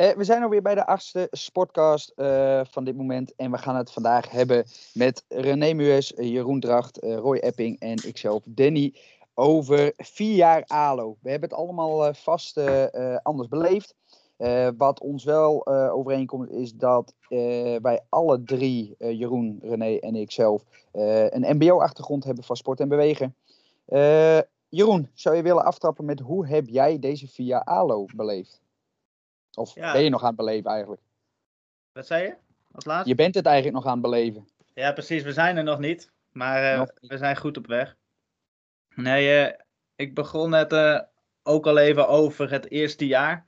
Uh, we zijn alweer bij de achtste sportcast uh, van dit moment. En we gaan het vandaag hebben met René Mues, Jeroen Dracht, uh, Roy Epping en ikzelf, Danny, over vier jaar ALO. We hebben het allemaal vast anders beleefd. wat ons wel overeenkomt is dat wij alle drie, Jeroen, René en ikzelf, een MBO-achtergrond hebben van sport en bewegen. Jeroen, zou je willen aftrappen met hoe heb jij deze jaar ALO beleefd? Of ben je nog aan het beleven eigenlijk? Wat zei je? Als laatste? Je bent het eigenlijk nog aan het beleven. Ja, precies. We zijn er nog niet. Maar uh, we zijn goed op weg. Nee, uh, ik begon net uh, ook al even over het eerste jaar.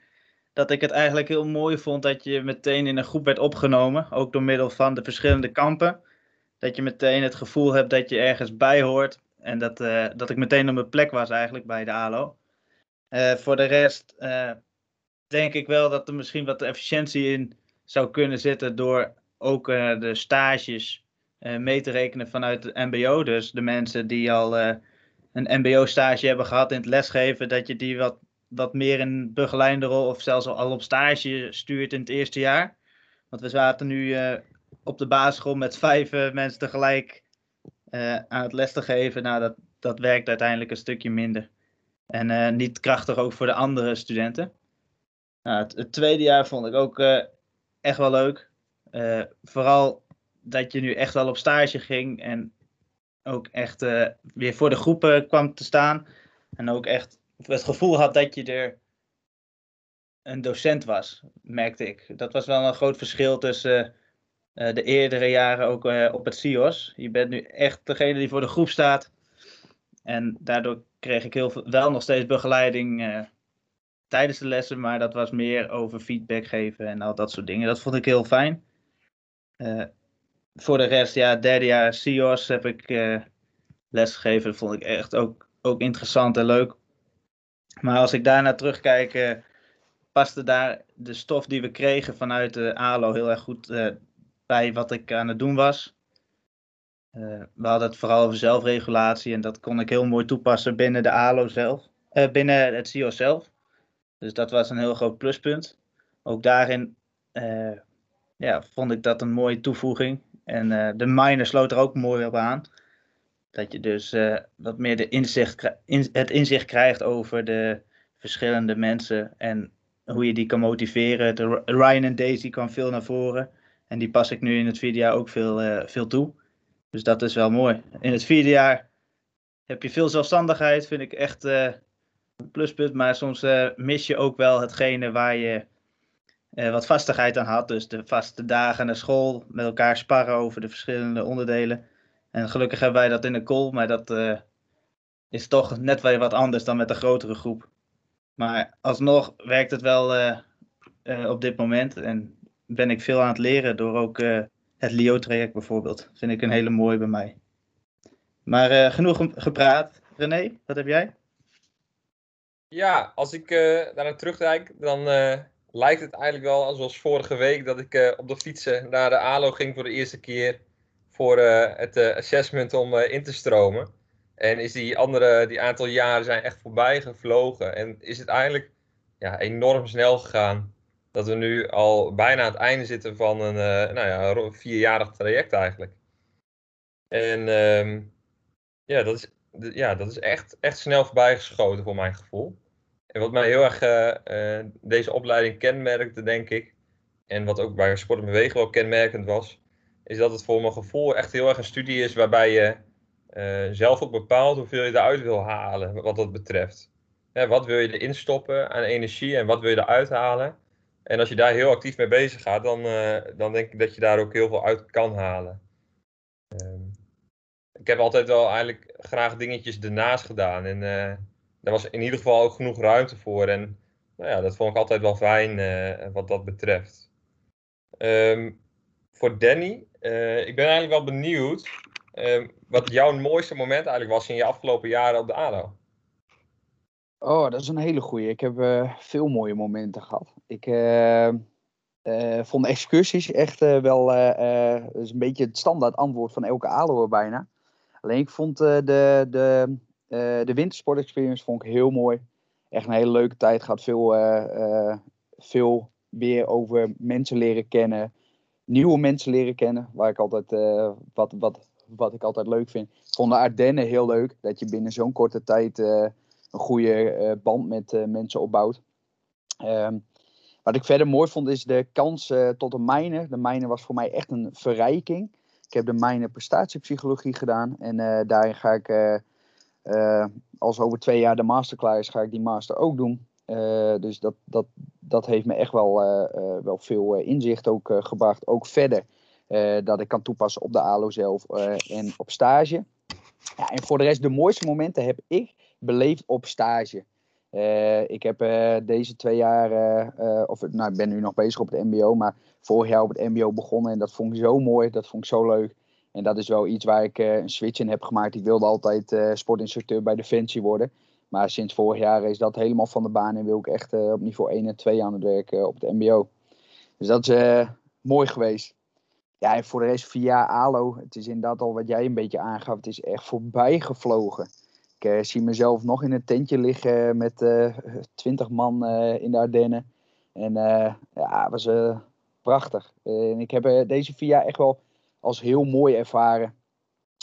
Dat ik het eigenlijk heel mooi vond dat je meteen in een groep werd opgenomen. Ook door middel van de verschillende kampen. Dat je meteen het gevoel hebt dat je ergens bij hoort. En dat, dat ik meteen op mijn plek was eigenlijk bij de ALO. voor de rest denk ik wel dat er misschien wat efficiëntie in zou kunnen zitten door ook uh, de stages uh, mee te rekenen vanuit het MBO. Dus de mensen die al uh, een MBO-stage hebben gehad in het lesgeven, dat je die wat, wat meer in begeleide rol of zelfs al op stage stuurt in het eerste jaar. Want we zaten nu op de basisschool met vijf mensen tegelijk aan het les te geven. Nou, dat, dat werkt uiteindelijk een stukje minder. En niet krachtig ook voor de andere studenten. Nou, het, tweede jaar vond ik ook uh, echt wel leuk. Uh, vooral dat je nu echt wel op stage ging en ook echt uh, weer voor de groepen kwam te staan. En ook echt het gevoel had dat je er een docent was, merkte ik. Dat was wel een groot verschil tussen de eerdere jaren ook op het CIOS. Je bent nu echt degene die voor de groep staat. En daardoor kreeg ik heel veel, wel nog steeds begeleiding tijdens de lessen, maar dat was meer over feedback geven en al dat soort dingen. Dat vond ik heel fijn. Uh, voor de rest, ja, derde jaar CIO's heb ik uh, lesgegeven. Dat vond ik echt ook, ook interessant en leuk. Maar als ik daarna terugkijk, uh, paste daar de stof die we kregen vanuit de ALO heel erg goed bij wat ik aan het doen was. we hadden het vooral over zelfregulatie en dat kon ik heel mooi toepassen binnen de ALO zelf, binnen het CIO zelf. Dus dat was een heel groot pluspunt. Ook daarin uh, ja, vond ik dat een mooie toevoeging. En uh, de miner sloot er ook mooi op aan. Dat je dus uh, wat meer de inzicht, in, het inzicht krijgt over de verschillende mensen en hoe je die kan motiveren. Ryan en Daisy kwam veel naar voren. En die pas ik nu in het vierde jaar ook veel, veel toe. Dus dat is wel mooi. In het vierde jaar heb je veel zelfstandigheid. Vind ik echt pluspunt, maar soms uh, mis je ook wel hetgene waar je uh, wat vastigheid aan had. Dus de vaste dagen naar school, met elkaar sparren over de verschillende onderdelen. En gelukkig hebben wij dat in de call, maar dat uh, is toch net weer wat anders dan met een grotere groep. Maar alsnog werkt het wel op dit moment en ben ik veel aan het leren door ook het LIO-traject bijvoorbeeld. Vind ik een hele mooie bij mij. Maar genoeg gepraat. René, wat heb jij? Ja, als ik uh, daar terugkijk, dan uh, lijkt het eigenlijk wel zoals vorige week dat ik uh, op de fietsen naar de ALO ging voor de eerste keer voor het assessment om in te stromen. En is die andere, die aantal jaren zijn echt voorbij gevlogen. En is het eigenlijk ja, enorm snel gegaan. Dat we nu al bijna aan het einde zitten van een nou ja, vierjarig traject eigenlijk. En um, ja, dat is, ja, dat is echt, echt snel voorbij geschoten voor mijn gevoel. En wat mij heel erg uh, uh, deze opleiding kenmerkte, denk ik, en wat ook bij sport en bewegen wel kenmerkend was, is dat het voor mijn gevoel echt heel erg een studie is waarbij je uh, zelf ook bepaalt hoeveel je eruit wil halen, wat dat betreft. wat wil je erin stoppen aan energie en wat wil je eruit halen? En als je daar heel actief mee bezig gaat, dan, dan denk ik dat je daar ook heel veel uit kan halen. Ehm, ik heb altijd wel eigenlijk graag dingetjes ernaast gedaan. En daar was in ieder geval ook genoeg ruimte voor. En nou ja, dat vond ik altijd wel fijn uh, wat dat betreft. Um, voor Danny, uh, ik ben eigenlijk wel benieuwd uh, wat jouw mooiste moment eigenlijk was in je afgelopen jaren op de ADO. Oh, dat is een hele goeie. Ik heb uh, veel mooie momenten gehad. Ik vond excursies echt wel dat is een beetje het standaard antwoord van elke ADO bijna. Alleen ik vond de, de, de wintersport experience vond ik heel mooi. Echt een hele leuke tijd gehad. Veel, uh, veel weer over mensen leren kennen. Nieuwe mensen leren kennen. Waar ik altijd, wat, wat, wat ik altijd leuk vind. Ik vond de Ardennen heel leuk. Dat je binnen zo'n korte tijd een goede band met mensen opbouwt. Um, wat ik verder mooi vond is de kans tot een mijne. De mijne was voor mij echt een verrijking. Ik heb de mijne prestatiepsychologie gedaan. En daarin ga ik als over twee jaar de master klaar is, ga ik die master ook doen. Uh, dus dat, dat, dat heeft me echt wel, uh, wel veel inzicht ook gebracht. Ook verder dat ik kan toepassen op de ALO zelf en op stage. Ja, en voor de rest, de mooiste momenten heb ik beleefd op stage. ik heb deze twee jaar, of nou, ik ben nu nog bezig op het MBO, maar vorig jaar op het MBO begonnen en dat vond ik zo mooi, dat vond ik zo leuk. En dat is wel iets waar ik uh, een switch in heb gemaakt. Ik wilde altijd uh, sportinstructeur bij Defensie worden. Maar sinds vorig jaar is dat helemaal van de baan en wil ik echt uh, op niveau 1 en 2 aan het werken op het MBO. Dus dat is mooi geweest. Ja, en voor de rest via ALO, het is inderdaad al wat jij een beetje aangaf, het is echt voorbij gevlogen. Ik zie mezelf nog in een tentje liggen met twintig man in de Ardennen. En ja, het was prachtig. en ik heb deze vier jaar echt wel als heel mooi ervaren.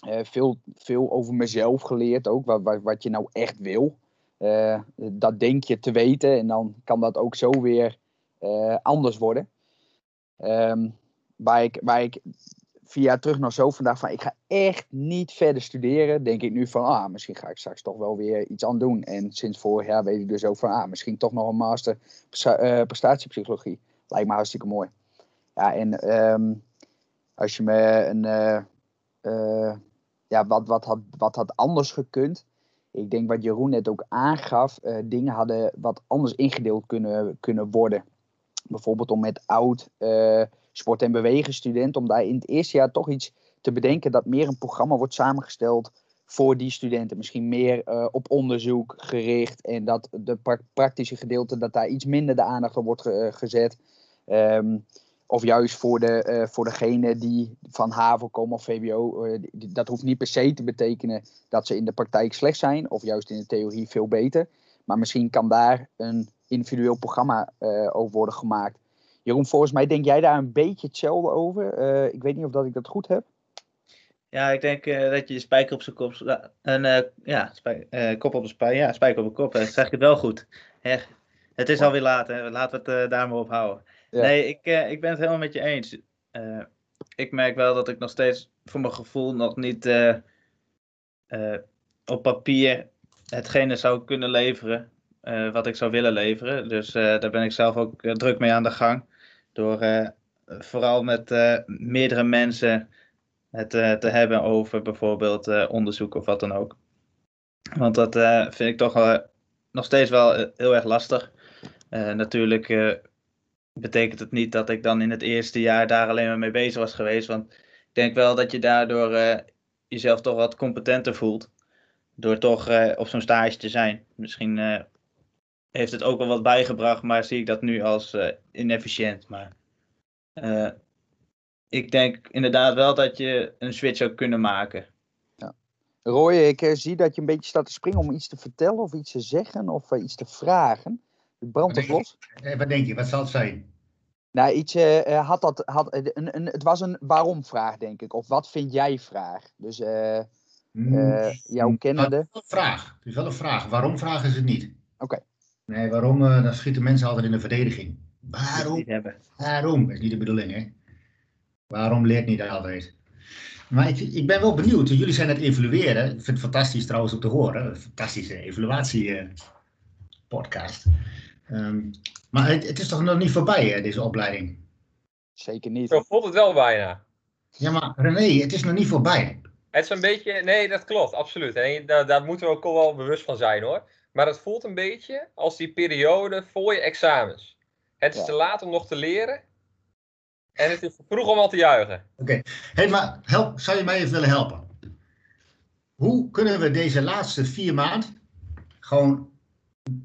Uh, veel, veel over mezelf geleerd ook, wat, wat, wat je nou echt wil. Uh, dat denk je te weten en dan kan dat ook zo weer uh, anders worden. Um, waar, ik, waar ik jaar terug nog zo vandaag van ik ga echt niet verder studeren, denk ik nu van ah, misschien ga ik straks toch wel weer iets aan doen. En sinds vorig jaar weet ik dus ook van ah, misschien toch nog een master prestatiepsychologie. Lijkt me hartstikke mooi. Ja, en um, als je me een. Uh, ja, wat, wat, had, wat had anders gekund? Ik denk wat Jeroen net ook aangaf, uh, dingen hadden wat anders ingedeeld kunnen, kunnen worden. Bijvoorbeeld om met oud sport- en bewegen om daar in het eerste jaar toch iets te bedenken dat meer een programma wordt samengesteld voor die studenten. Misschien meer op onderzoek gericht en dat de pra praktische gedeelte, dat daar iets minder de aandacht op wordt ge gezet. Um, of juist voor, de, uh, voor degene die van HAVO komen of VWO. Uh, die, dat hoeft niet per se te betekenen dat ze in de praktijk slecht zijn. Of juist in de theorie veel beter. Maar misschien kan daar een individueel programma uh, over worden gemaakt. Jeroen, volgens mij denk jij daar een beetje hetzelfde over. ik weet niet of dat ik dat goed heb. Ja, ik denk dat je spijker op zijn kop... Een, ja, spij, kop op de spijker. Ja, spijker op de kop. zeg ik het wel goed. Het is alweer laat. Hè? Laten we het daar maar op houden. Nee, ik, uh, ik ben het helemaal met je eens. Uh, ik merk wel dat ik nog steeds voor mijn gevoel nog niet uh, op papier hetgene zou kunnen leveren wat ik zou willen leveren. Dus daar ben ik zelf ook druk mee aan de gang. Door vooral met meerdere mensen het te hebben over bijvoorbeeld onderzoek of wat dan ook. Want dat vind ik toch nog steeds wel heel erg lastig. natuurlijk betekent het niet dat ik dan in het eerste jaar daar alleen maar mee bezig was geweest. Want ik denk wel dat je daardoor uh, jezelf toch wat competenter voelt. Door toch uh, op zo'n stage te zijn. Misschien uh, heeft het ook wel wat bijgebracht, maar zie ik dat nu als inefficiënt. Maar ik denk inderdaad wel dat je een switch zou kunnen maken. Roy, ik zie dat je een beetje staat te springen om iets te vertellen of iets te zeggen of iets te vragen. Het brandt het los. Wat denk je? Wat zal het zijn? Nou, iets uh, had dat. Had, een, een, het was een waarom-vraag, denk ik. Of wat vind jij-vraag. Dus uh, uh, jouw kennende. Het is wel een vraag. Het is wel een vraag. Waarom-vraag is het niet. Oké. Nee, waarom? dan schieten mensen altijd in de verdediging. Waarom? Waarom? Dat is niet de bedoeling, hè? Waarom leert niet altijd? Maar ik, ik ben wel benieuwd. Jullie zijn het evalueren. Ik vind het fantastisch trouwens om te horen. Een fantastische evaluatie-podcast. Um, maar het, het, is toch nog niet voorbij, hè, deze opleiding? Zeker niet. Zo voelt het wel bijna. Ja, maar René, het is nog niet voorbij. Het is een beetje, nee, dat klopt, absoluut. En daar, daar moeten we ook wel bewust van zijn hoor. Maar het voelt een beetje als die periode voor je examens. Het is te laat om nog te leren. En het is te vroeg om al te juichen. Oké, okay. hey, maar help, zou je mij even willen helpen? Hoe kunnen we deze laatste vier maanden gewoon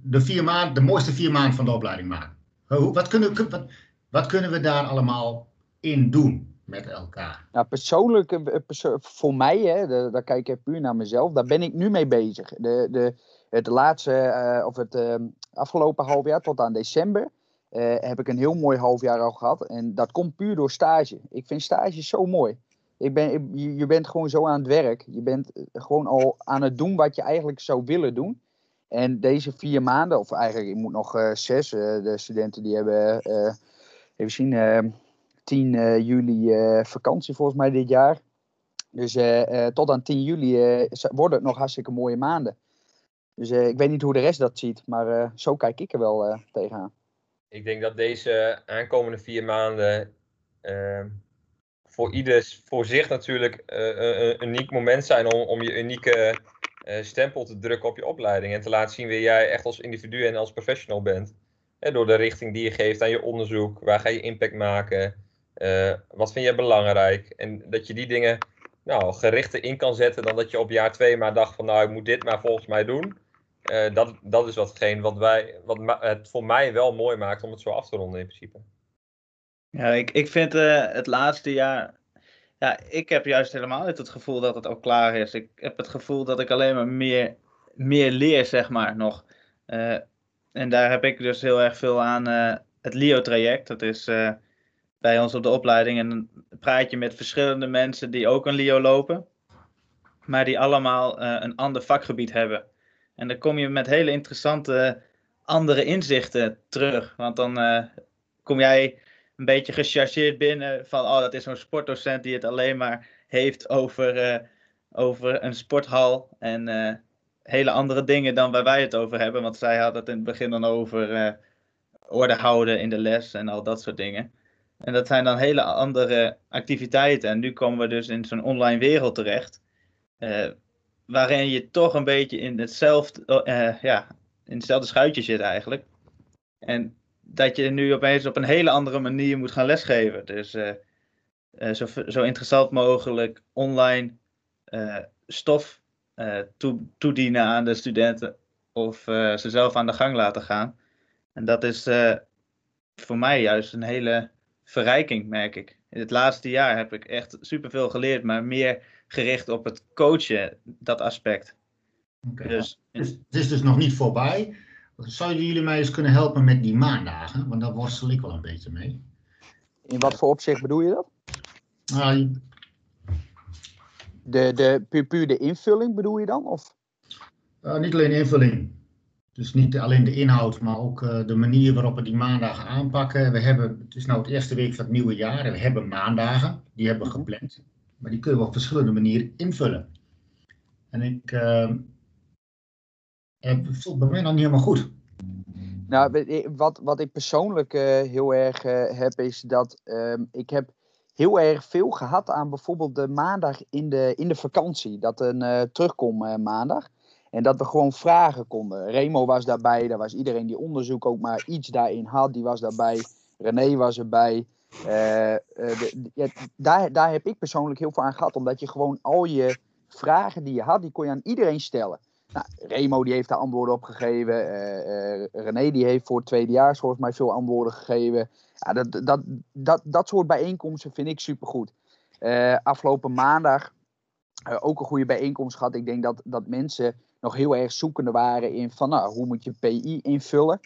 de, vier maanden, de mooiste vier maanden van de opleiding maken. Wat kunnen, wat, wat kunnen we daar allemaal in doen met elkaar? Nou, persoonlijk, eh, perso voor mij, hè, daar kijk ik puur naar mezelf, daar ben ik nu mee bezig. De, de, het laatste, uh, of het uh, afgelopen half jaar tot aan december, heb ik een heel mooi half jaar al gehad. En dat komt puur door stage. Ik vind stage zo mooi. Je bent gewoon zo aan het werk. Je bent gewoon al aan het doen wat je eigenlijk zou willen doen. En deze vier maanden, of eigenlijk, ik moet nog uh, zes, uh, de studenten die hebben, uh, even zien, 10 juli vakantie volgens mij dit jaar. Dus tot aan 10 juli worden het nog hartstikke mooie maanden. Dus ik weet niet hoe de rest dat ziet, maar zo kijk ik er wel tegenaan. Ik denk dat deze aankomende vier maanden voor ieder voor zich natuurlijk een uniek moment zijn om, om je unieke stempel te drukken op je opleiding. En te laten zien wie jij echt als individu en als professional bent. door de richting die je geeft aan je onderzoek. Waar ga je impact maken? Uh, wat vind jij belangrijk? En dat je die dingen nou, gerichter in kan zetten dan dat je op jaar twee maar dacht van nou ik moet dit maar volgens mij doen. Dat, dat is watgeen wat, wij, wat het voor mij wel mooi maakt om het zo af te ronden in principe. Ja, ik, ik vind het laatste jaar ja, ik heb juist helemaal niet het gevoel dat het al klaar is. Ik heb het gevoel dat ik alleen maar meer, meer leer, zeg maar, nog. Uh, en daar heb ik dus heel erg veel aan uh, het LIO-traject. Dat is uh, bij ons op de opleiding. En dan praat je met verschillende mensen die ook een LIO lopen. Maar die allemaal een ander vakgebied hebben. En dan kom je met hele interessante andere inzichten terug. Want dan kom jij een beetje gechargeerd binnen van, oh, dat is zo'n sportdocent die het alleen maar heeft over, uh, over een sporthal en uh, hele andere dingen dan waar wij het over hebben. Want zij had het in het begin dan over uh, orde houden in de les en al dat soort dingen. En dat zijn dan hele andere activiteiten. En nu komen we dus in zo'n online wereld terecht. waarin je toch een beetje in hetzelfde, ja, in hetzelfde schuitje zit eigenlijk. En dat je nu opeens op een hele andere manier moet gaan lesgeven. Dus uh, uh, zo, zo, interessant mogelijk online uh, stof toe, toedienen aan de studenten of ze zelf aan de gang laten gaan. En dat is voor mij juist een hele verrijking, merk ik. In het laatste jaar heb ik echt superveel geleerd, maar meer gericht op het coachen, dat aspect. Okay. Dus, het is dus nog niet voorbij. Zouden jullie mij eens kunnen helpen met die maandagen? Want daar worstel ik wel een beetje mee. In wat voor opzicht bedoel je dat? Nou, de, de, puur, puur de invulling bedoel je dan? Of? Uh, niet alleen invulling. Dus niet alleen de inhoud, maar ook uh, de manier waarop we die maandagen aanpakken. We hebben, het is nou het eerste week van het nieuwe jaar en we hebben maandagen. Die hebben we mhm. gepland. Maar die kunnen we op verschillende manieren invullen. En ik, uh, het voelt bij mij nog niet helemaal goed. Nou, wat, wat ik persoonlijk uh, heel erg uh, heb, is dat um, ik heb heel erg veel gehad aan bijvoorbeeld de maandag in de, in de vakantie. Dat een uh, terugkom maandag. En dat we gewoon vragen konden. Remo was daarbij, daar was iedereen die onderzoek ook maar iets daarin had, die was daarbij. René was erbij. Daar, daar heb ik persoonlijk heel veel aan gehad, omdat je gewoon al je vragen die je had, die kon je aan iedereen stellen. Nou, Remo die heeft daar antwoorden op gegeven. Uh, uh, René die heeft voor het tweede jaar volgens mij veel antwoorden gegeven. Ja, dat, dat, dat, dat soort bijeenkomsten vind ik supergoed. Uh, afgelopen maandag ook een goede bijeenkomst gehad. Ik denk dat, dat mensen nog heel erg zoekende waren in van nou, hoe moet je PI invullen.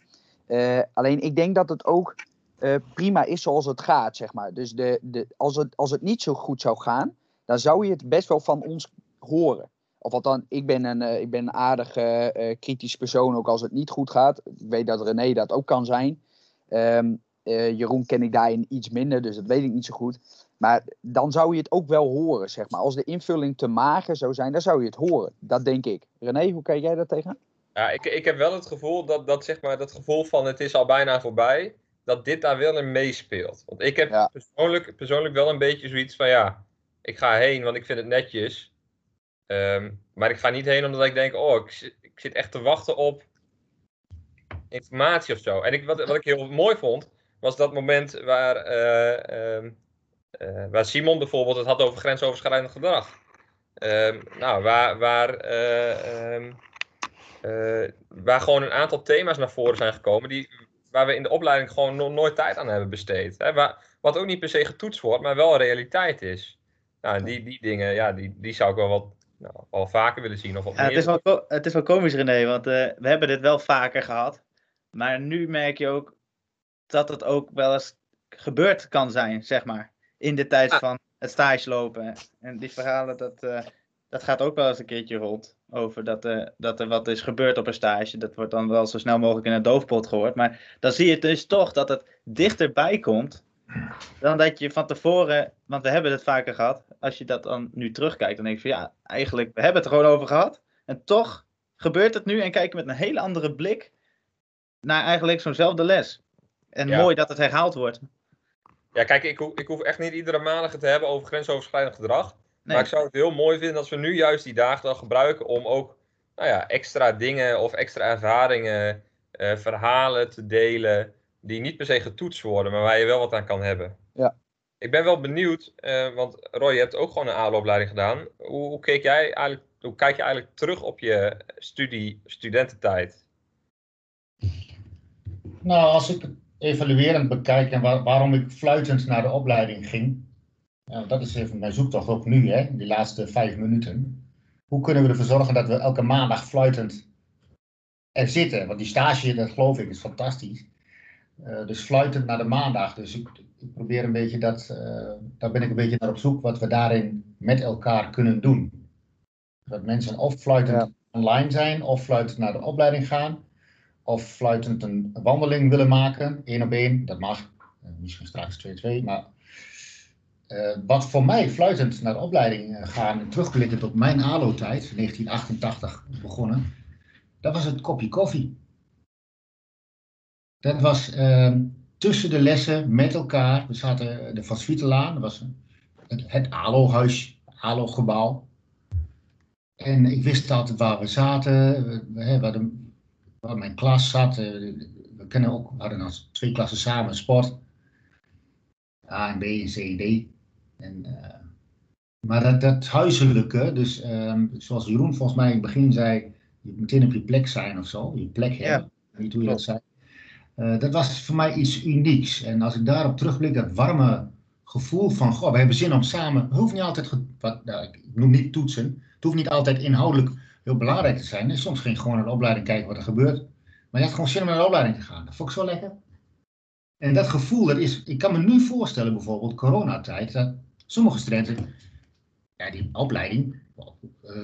alleen ik denk dat het ook prima is zoals het gaat, zeg maar. Dus de, de, als, het, als het niet zo goed zou gaan, dan zou je het best wel van ons horen. Of althans, ik ben een, uh, ik ben een aardig uh, kritisch persoon, ook als het niet goed gaat. Ik weet dat René dat ook kan zijn. Um, Jeroen ken ik daarin iets minder, dus dat weet ik niet zo goed. Maar dan zou je het ook wel horen, zeg maar. Als de invulling te mager zou zijn, dan zou je het horen. Dat denk ik. René, hoe kijk jij daar tegen? Ja, ik, ik heb wel het gevoel dat, dat, zeg maar, dat gevoel van het is al bijna voorbij, dat dit daar wel in meespeelt. Want ik heb ja. persoonlijk, persoonlijk wel een beetje zoiets van ja, ik ga heen, want ik vind het netjes. Um, maar ik ga niet heen omdat ik denk, oh, ik, ik, zit echt te wachten op informatie of zo. En ik, wat, wat ik heel mooi vond, was dat moment waar, uh, um, uh, waar Simon bijvoorbeeld het had over grensoverschrijdend gedrag. Um, nou, waar, waar, uh, waar gewoon een aantal thema's naar voren zijn gekomen die, waar we in de opleiding gewoon nooit tijd aan hebben besteed. Hè? Waar, wat ook niet per se getoetst wordt, maar wel realiteit is. Nou, die, die dingen, ja, die, die zou ik wel wat nou, al vaker willen zien. Of wat ja, het, is wel, het is wel komisch, René, want uh, we hebben dit wel vaker gehad. Maar nu merk je ook, dat het ook wel eens gebeurd kan zijn, zeg maar. In de tijd van het stage lopen. En die verhalen, dat, uh, dat gaat ook wel eens een keertje rond. Over dat, uh, dat er wat is gebeurd op een stage. Dat wordt dan wel zo snel mogelijk in een doofpot gehoord. Maar dan zie je dus toch dat het dichterbij komt. Dan dat je van tevoren, want we hebben het vaker gehad. Als je dat dan nu terugkijkt, dan denk je van ja, eigenlijk, we hebben het er gewoon over gehad. En toch gebeurt het nu en kijken met een hele andere blik naar eigenlijk zo'nzelfde les. En mooi dat het herhaald wordt. Ja, kijk, ik, ik hoef echt niet iedere maandag het te hebben over grensoverschrijdend gedrag. Maar ik zou het heel mooi vinden als we nu juist die dagen dan gebruiken om ook nou ja, extra dingen of extra ervaringen, uh, verhalen te delen. Die niet per se getoetst worden, maar waar je wel wat aan kan hebben. Ja. Ik ben wel benieuwd, uh, want Roy, je hebt ook gewoon een ALO-opleiding gedaan. Hoe, hoe, keek jij eigenlijk, hoe kijk je eigenlijk terug op je studie, studententijd? Nou, als ik het evaluerend bekijk en waarom ik fluitend naar de opleiding ging. dat is even mijn zoektocht ook nu, hè, die laatste vijf minuten. Hoe kunnen we ervoor zorgen dat we elke maandag fluitend er zitten? Want die stage, dat geloof ik, is fantastisch. Uh, dus fluitend naar de maandag. Dus ik, ik probeer een beetje dat, uh, daar ben ik een beetje naar op zoek, wat we daarin met elkaar kunnen doen. Dat mensen of fluitend online zijn, of fluitend naar de opleiding gaan of fluitend een wandeling willen maken, één op één, dat mag. Uh, misschien straks 2-2, maar uh, wat voor mij fluitend naar de opleiding uh, gaan, terugblikken op mijn ALO-tijd, 1988 begonnen, dat was het kopje koffie. Dat was ehm, tussen de lessen met elkaar. We zaten de Van dat was het, het ALO-huis, ALO-gebouw. En ik wist altijd waar we zaten. We hadden waar mijn klas zat. Eh, we kennen ook, we hadden als twee klassen samen sport. A en B en C en D. En, uh, maar dat, dat huiselijke, dus um, zoals Jeroen volgens mij in het begin zei, je moet meteen op je plek zijn of zo, je plek hebben, ja, niet hoe je dat zei. Uh, dat was voor mij iets unieks. En als ik daarop terugblik, dat warme gevoel van, goh, we hebben zin om samen, het hoeft niet altijd, wat, nou, ik noem niet toetsen, het hoeft niet altijd inhoudelijk heel belangrijk te zijn. Soms ging je gewoon naar de opleiding kijken wat er gebeurt. Maar je had gewoon zin om naar de opleiding te gaan. Dat vond ik zo lekker. En dat gevoel, dat is, ik kan me nu voorstellen, bijvoorbeeld coronatijd, dat sommige studenten, ja, die opleiding, uh,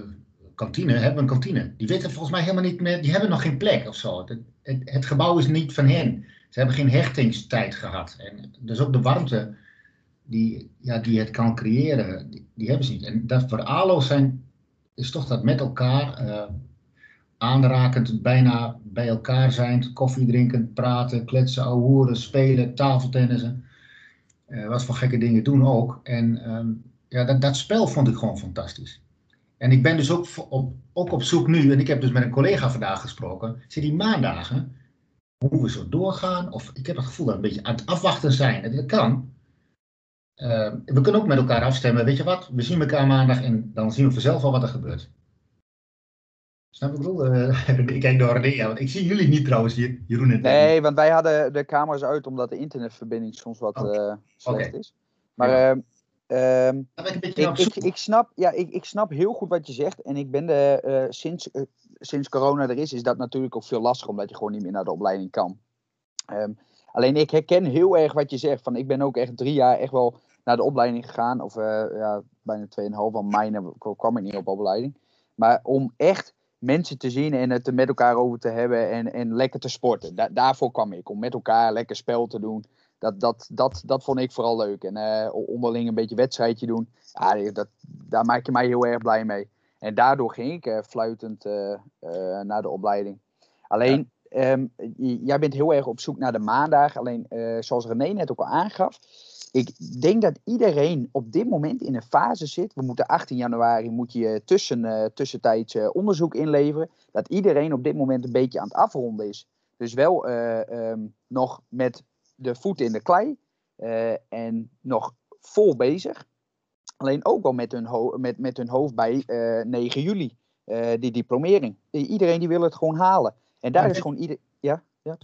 kantine, hebben een kantine. Die weten volgens mij helemaal niet meer, die hebben nog geen plek of zo. Het, het, gebouw is niet van hen. Ze hebben geen hechtingstijd gehad. En dus ook de warmte die, ja, die het kan creëren, die, hebben ze niet. En dat voor zijn is toch dat met elkaar uh, aanrakend, bijna bij elkaar zijn, koffie drinken, praten, kletsen, ouwehoeren, spelen, tafeltennissen. Uh, wat voor gekke dingen doen ook. En um, ja, dat, dat spel vond ik gewoon fantastisch. En ik ben dus ook op, ook op zoek nu, en ik heb dus met een collega vandaag gesproken, zit die maandagen, hoe we zo doorgaan, of ik heb het gevoel dat we een beetje aan het afwachten zijn. En dat kan, uh, we kunnen ook met elkaar afstemmen. Weet je wat? We zien elkaar maandag en dan zien we vanzelf al wat er gebeurt. Snap ik bedoel? Uh, ik kijk door René, want ik zie jullie niet trouwens, Jeroen en Nee, want wij hadden de camera's uit omdat de internetverbinding soms wat okay. uh, slecht okay. is. Maar ja. Uh, ik, ik, ik, snap, ja, ik, ik snap heel goed wat je zegt. En ik ben de, uh, sinds, uh, sinds corona er is, is dat natuurlijk ook veel lastiger, omdat je gewoon niet meer naar de opleiding kan. Um, Alleen ik herken heel erg wat je zegt. Van, ik ben ook echt drie jaar echt wel naar de opleiding gegaan. Of uh, ja, bijna 2,5 van mijn kwam ik niet op opleiding. Maar om echt mensen te zien en het er met elkaar over te hebben en, en lekker te sporten. Da daarvoor kwam ik. Om met elkaar lekker spel te doen. Dat, dat, dat, dat vond ik vooral leuk. En uh, onderling een beetje wedstrijdje doen. Ja, dat, daar maak je mij heel erg blij mee. En daardoor ging ik uh, fluitend naar de opleiding. Alleen, Um, jij bent heel erg op zoek naar de maandag. Alleen, zoals René net ook al aangaf. Ik denk dat iedereen op dit moment in een fase zit. We moeten 18 januari moet je tussen, tussentijds onderzoek inleveren. Dat iedereen op dit moment een beetje aan het afronden is. Dus wel um, nog met de voeten in de klei. en nog vol bezig. Alleen ook wel met hun, met, met hun hoofd bij 9 juli. die diplomering. Iedereen die wil het gewoon halen. En daar is gewoon ieder. Ja? ja?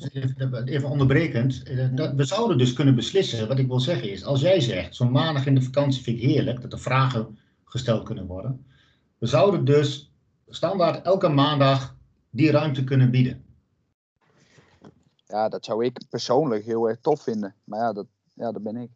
Even onderbrekend. Eh, we zouden dus kunnen beslissen. Wat ik wil zeggen is, als jij zegt, zo'n maandag in de vakantie vind ik heerlijk, dat er vragen gesteld kunnen worden. We zouden dus standaard elke maandag die ruimte kunnen bieden. Ja, dat zou ik persoonlijk heel erg tof vinden. Maar ja, dat, ja, dat ben ik.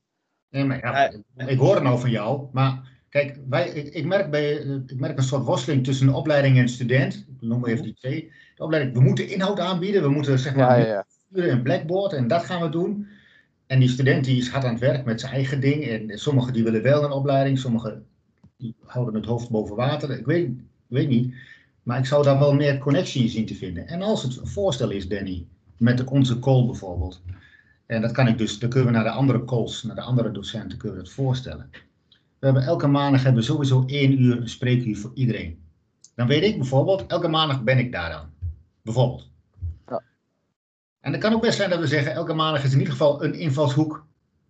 Nee, maar ja, ik hoor het nou van jou, maar kijk, wij, ik, ik, merk bij, ik merk een soort worsteling tussen een opleiding en student. Ik noem maar even die twee. De opleiding, we moeten inhoud aanbieden, we moeten zeg maar ja, ja, ja. een blackboard en dat gaan we doen. En die student die is hard aan het werk met zijn eigen ding. En sommigen die willen wel een opleiding, sommigen die houden het hoofd boven water. Ik weet, ik weet niet. Maar ik zou daar wel meer connectie in zien te vinden. En als het een voorstel is, Danny, met onze call bijvoorbeeld. En dat kan ik dus, dan kunnen we naar de andere calls, naar de andere docenten, kunnen we het voorstellen. We hebben elke maandag hebben we sowieso één uur een spreekuur voor iedereen. Dan weet ik bijvoorbeeld, elke maandag ben ik daar dan. Bijvoorbeeld. Ja. En het kan ook best zijn dat we zeggen, elke maandag is in ieder geval een invalshoek.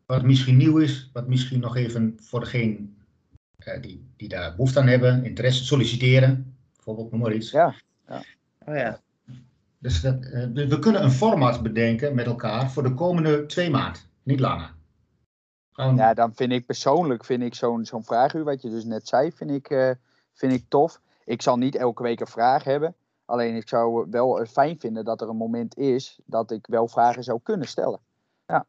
Wat misschien nieuw is, wat misschien nog even voor degene uh, die, die daar behoefte aan hebben, interesse solliciteren. Bijvoorbeeld, noem maar iets. Ja. ja. Oh ja. Dus dat, uh, we kunnen een format bedenken met elkaar voor de komende twee maanden, niet langer. Ja, dan vind ik persoonlijk vind ik zo'n zo'n vraaguur, wat je dus net zei, vind ik, uh, vind ik tof. Ik zal niet elke week een vraag hebben. Alleen ik zou wel fijn vinden dat er een moment is dat ik wel vragen zou kunnen stellen. Ja.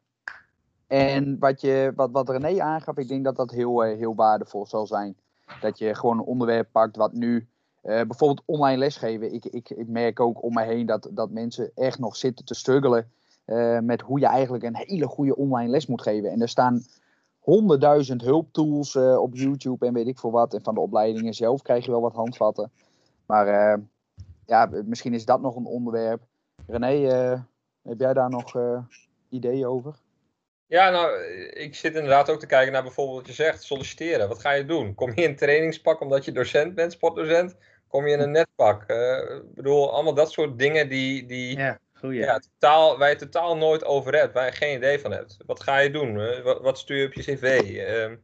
En wat, je, wat, wat René aangaf, ik denk dat dat heel, heel waardevol zal zijn. Dat je gewoon een onderwerp pakt wat nu bijvoorbeeld online lesgeven. Ik, ik, ik, merk ook om me heen dat, dat mensen echt nog zitten te struggelen uh, met hoe je eigenlijk een hele goede online les moet geven. En er staan honderdduizend hulptools uh, op YouTube en weet ik veel wat. En van de opleidingen zelf krijg je wel wat handvatten. Maar ja, misschien is dat nog een onderwerp. René, heb jij daar nog ideeën over? Ja, nou, ik zit inderdaad ook te kijken naar bijvoorbeeld wat je zegt, solliciteren. Wat ga je doen? Kom je in trainingspak omdat je docent bent, sportdocent? Kom je in een netpak. Uh, ik bedoel, allemaal dat soort dingen die, die ja, ja, totaal, waar je totaal nooit over hebt, waar je geen idee van hebt. Wat ga je doen? Wat, wat, stuur je op je cv? Uh,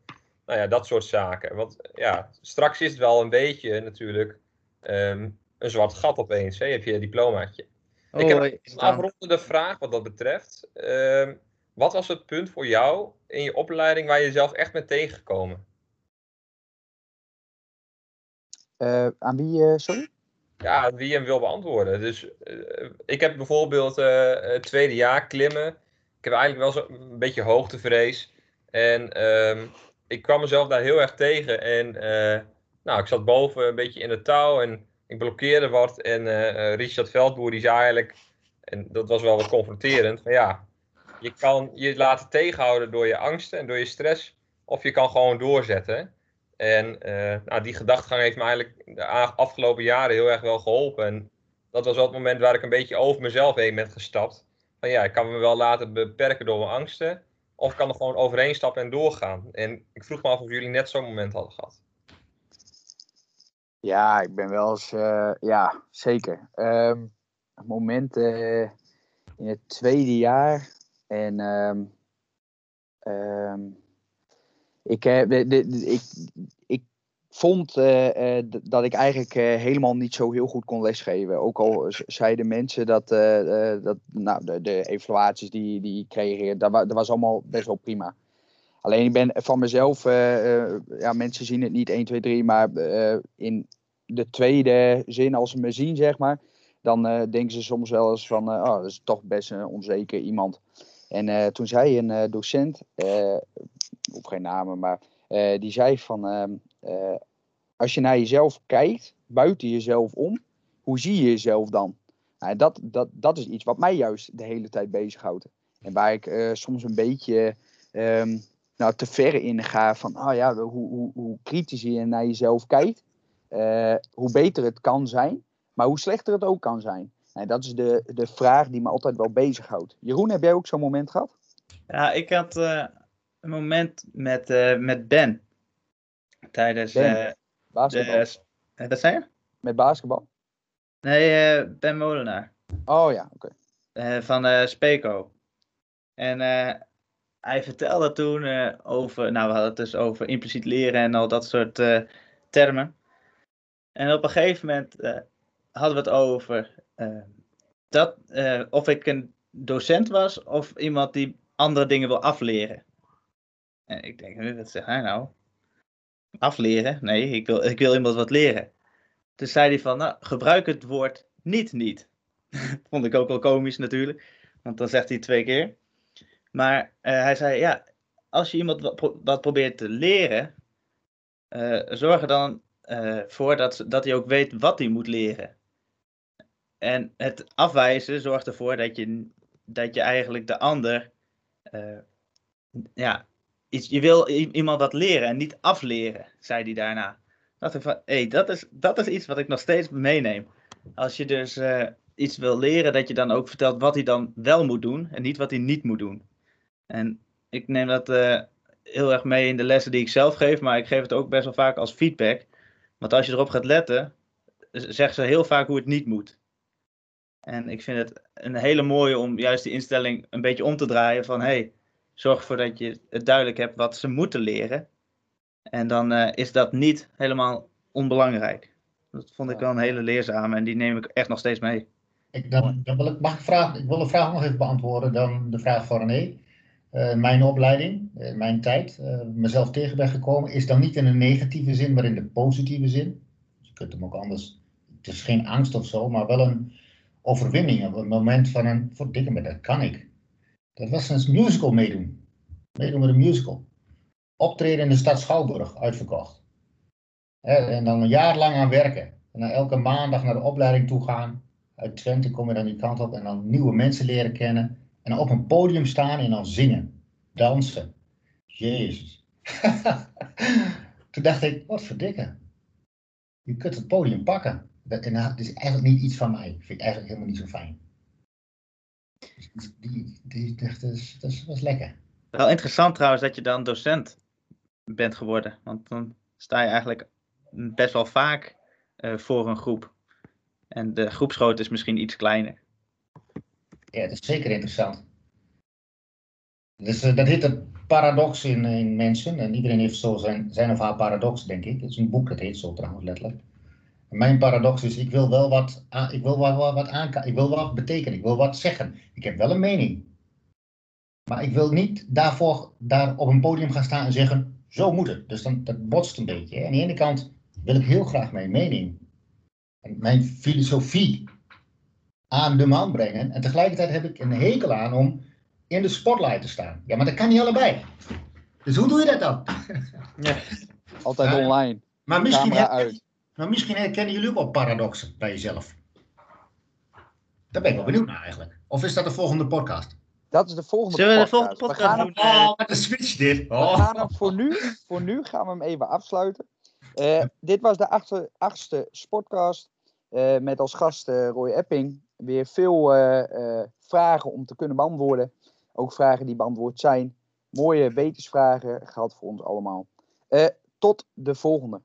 nou ja, dat soort zaken. Want ja, straks is het wel een beetje natuurlijk um, een zwart gat opeens. Hè? Heb je diplomaatje. Oh, ik heb een afrondende vraag wat dat betreft. Uh, wat was het punt voor jou in je opleiding waar je jezelf echt bent tegengekomen? Aan wie, uh, sorry? Ja, wie hem wil beantwoorden. Dus uh, ik heb bijvoorbeeld het tweede jaar klimmen. Ik heb eigenlijk wel zo een beetje hoogtevrees. En um, ik kwam mezelf daar heel erg tegen. En nou, ik zat boven een beetje in het touw en ik blokkeerde wat. En Richard Veldboer die zei eigenlijk, en dat was wel wat confronterend, van ja, je kan je laten tegenhouden door je angsten en door je stress. Of je kan gewoon doorzetten. En uh, nou, die gedachtegang heeft me eigenlijk de afgelopen jaren heel erg wel geholpen. En dat was wel het moment waar ik een beetje over mezelf heen ben gestapt. Van ja, ik kan me wel laten beperken door mijn angsten. Of ik kan er gewoon overheen stappen en doorgaan. En ik vroeg me af of jullie net zo'n moment hadden gehad. Ja, ik ben wel eens, uh, ja, zeker. Um, een moment uh, in het tweede jaar. En um, um, ik, uh, de, ik, ik vond uh, uh, dat ik eigenlijk helemaal niet zo heel goed kon lesgeven. Ook al zeiden mensen dat, dat nou, de, de evaluaties die, die ik kreeg, dat, dat was allemaal best wel prima. Alleen ik ben van mezelf, ja, mensen zien het niet 1, 2, 3, maar in de tweede zin, als ze me zien, zeg maar, dan denken ze soms wel eens van, oh, dat is toch best een onzeker iemand. En toen zei een docent, op geen namen, maar die zei van uh, als je naar jezelf kijkt, buiten jezelf om, hoe zie je jezelf dan? Nou, dat, dat, dat is iets wat mij juist de hele tijd bezighoudt. En waar ik soms een beetje um, nou, te ver in ga van oh ja, hoe, hoe, hoe kritisch je naar jezelf kijkt, hoe beter het kan zijn, maar hoe slechter het ook kan zijn. En dat is de, de vraag die me altijd wel bezighoudt. Jeroen, heb jij ook zo'n moment gehad? Ja, ik had een moment met, uh, met Ben. Tijdens. Ben. Uh, basketbal. De, dat zei je? Met basketbal? Nee, Ben Molenaar. Oh ja, oké. Okay. van Speco. En hij vertelde toen over. Nou, we hadden het dus over impliciet leren en al dat soort termen. En op een gegeven moment hadden we het over. Dat, of ik een docent was of iemand die andere dingen wil afleren. En ik denk, wat zegt hij nou? Afleren? Nee, ik wil, ik wil iemand wat leren. Toen zei hij van, nou, gebruik het woord niet niet. Vond ik ook wel komisch natuurlijk. Want dan zegt hij twee keer. Maar hij zei, ja, als je iemand wat, probeert te leren, zorg er dan voor dat, dat hij ook weet wat hij moet leren. En het afwijzen zorgt ervoor dat je, dat je eigenlijk de ander. Uh, ja, iets, je wil iemand dat leren en niet afleren, zei hij daarna. Ik van, hey, dat, is, dat is iets wat ik nog steeds meeneem. Als je dus uh, iets wil leren, dat je dan ook vertelt wat hij dan wel moet doen en niet wat hij niet moet doen. En ik neem dat uh, heel erg mee in de lessen die ik zelf geef, maar ik geef het ook best wel vaak als feedback. Want als je erop gaat letten, zeggen ze heel vaak hoe het niet moet. En ik vind het een hele mooie om juist die instelling een beetje om te draaien van hey, zorg ervoor dat je het duidelijk hebt wat ze moeten leren. En dan uh, is dat niet helemaal onbelangrijk. Dat vond ik wel een hele leerzame en die neem ik echt nog steeds mee. Ik, dan, dan wil ik, mag ik, vraag, ik wil de vraag nog even beantwoorden, dan de vraag van René. Uh, mijn opleiding, uh, mijn tijd, mezelf tegen ben gekomen, is dan niet in een negatieve zin, maar in de positieve zin. Dus je kunt hem ook anders. Het is geen angst of zo, maar wel een, overwinning. Op het moment van een, verdikke me, dat kan ik. Dat was een musical meedoen. Meedoen met een musical. Optreden in de stad Schouwburg, uitverkocht. En dan een jaar lang aan werken. En dan elke maandag naar de opleiding toe gaan. Uit Twente kom je dan die kant op en dan nieuwe mensen leren kennen. En dan op een podium staan en dan zingen. Dansen. Jezus. Toen dacht ik, wat verdikke. Je kunt het podium pakken. Dat, is eigenlijk niet iets van mij. Dat vind ik eigenlijk helemaal niet zo fijn. Dus die, die, dat, dat, is, lekker. Wel interessant trouwens dat je dan docent bent geworden. Want dan sta je eigenlijk best wel vaak uh, voor een groep. En de groepsgrootte is misschien iets kleiner. Ja, dat is zeker interessant. Dus uh, dat heet een paradox in, in mensen. En iedereen heeft zo zijn, zijn of haar paradox, denk ik. Het is een boek, dat heet zo trouwens letterlijk. Mijn paradox is, ik wil wel wat, ik wil wat, ik wil wat betekenen, ik wil wat zeggen. Ik heb wel een mening. Maar ik wil niet daarvoor daar op een podium gaan staan en zeggen, zo moet het. Dus dan, dat botst een beetje. Hè. Aan de ene kant wil ik heel graag mijn mening, en mijn filosofie aan de man brengen. En tegelijkertijd heb ik een hekel aan om in de spotlight te staan. Ja, maar dat kan niet allebei. Dus hoe doe je dat dan? Ja, altijd online. Maar misschien, heb, maar misschien herkennen jullie ook wel paradoxen bij jezelf. Daar ben ik wel benieuwd naar eigenlijk. Of is dat de volgende podcast? Dat is de volgende Zullen we de volgende podcast doen? Oh, de switch dit. Oh. We gaan hem voor nu, voor nu gaan we hem even afsluiten. Uh, dit was de achtste, achtste sportcast. Uh, met als gast uh, Roy Epping. Weer veel vragen om te kunnen beantwoorden. Ook vragen die beantwoord zijn. Mooie wetensvragen gehad voor ons allemaal. tot de volgende.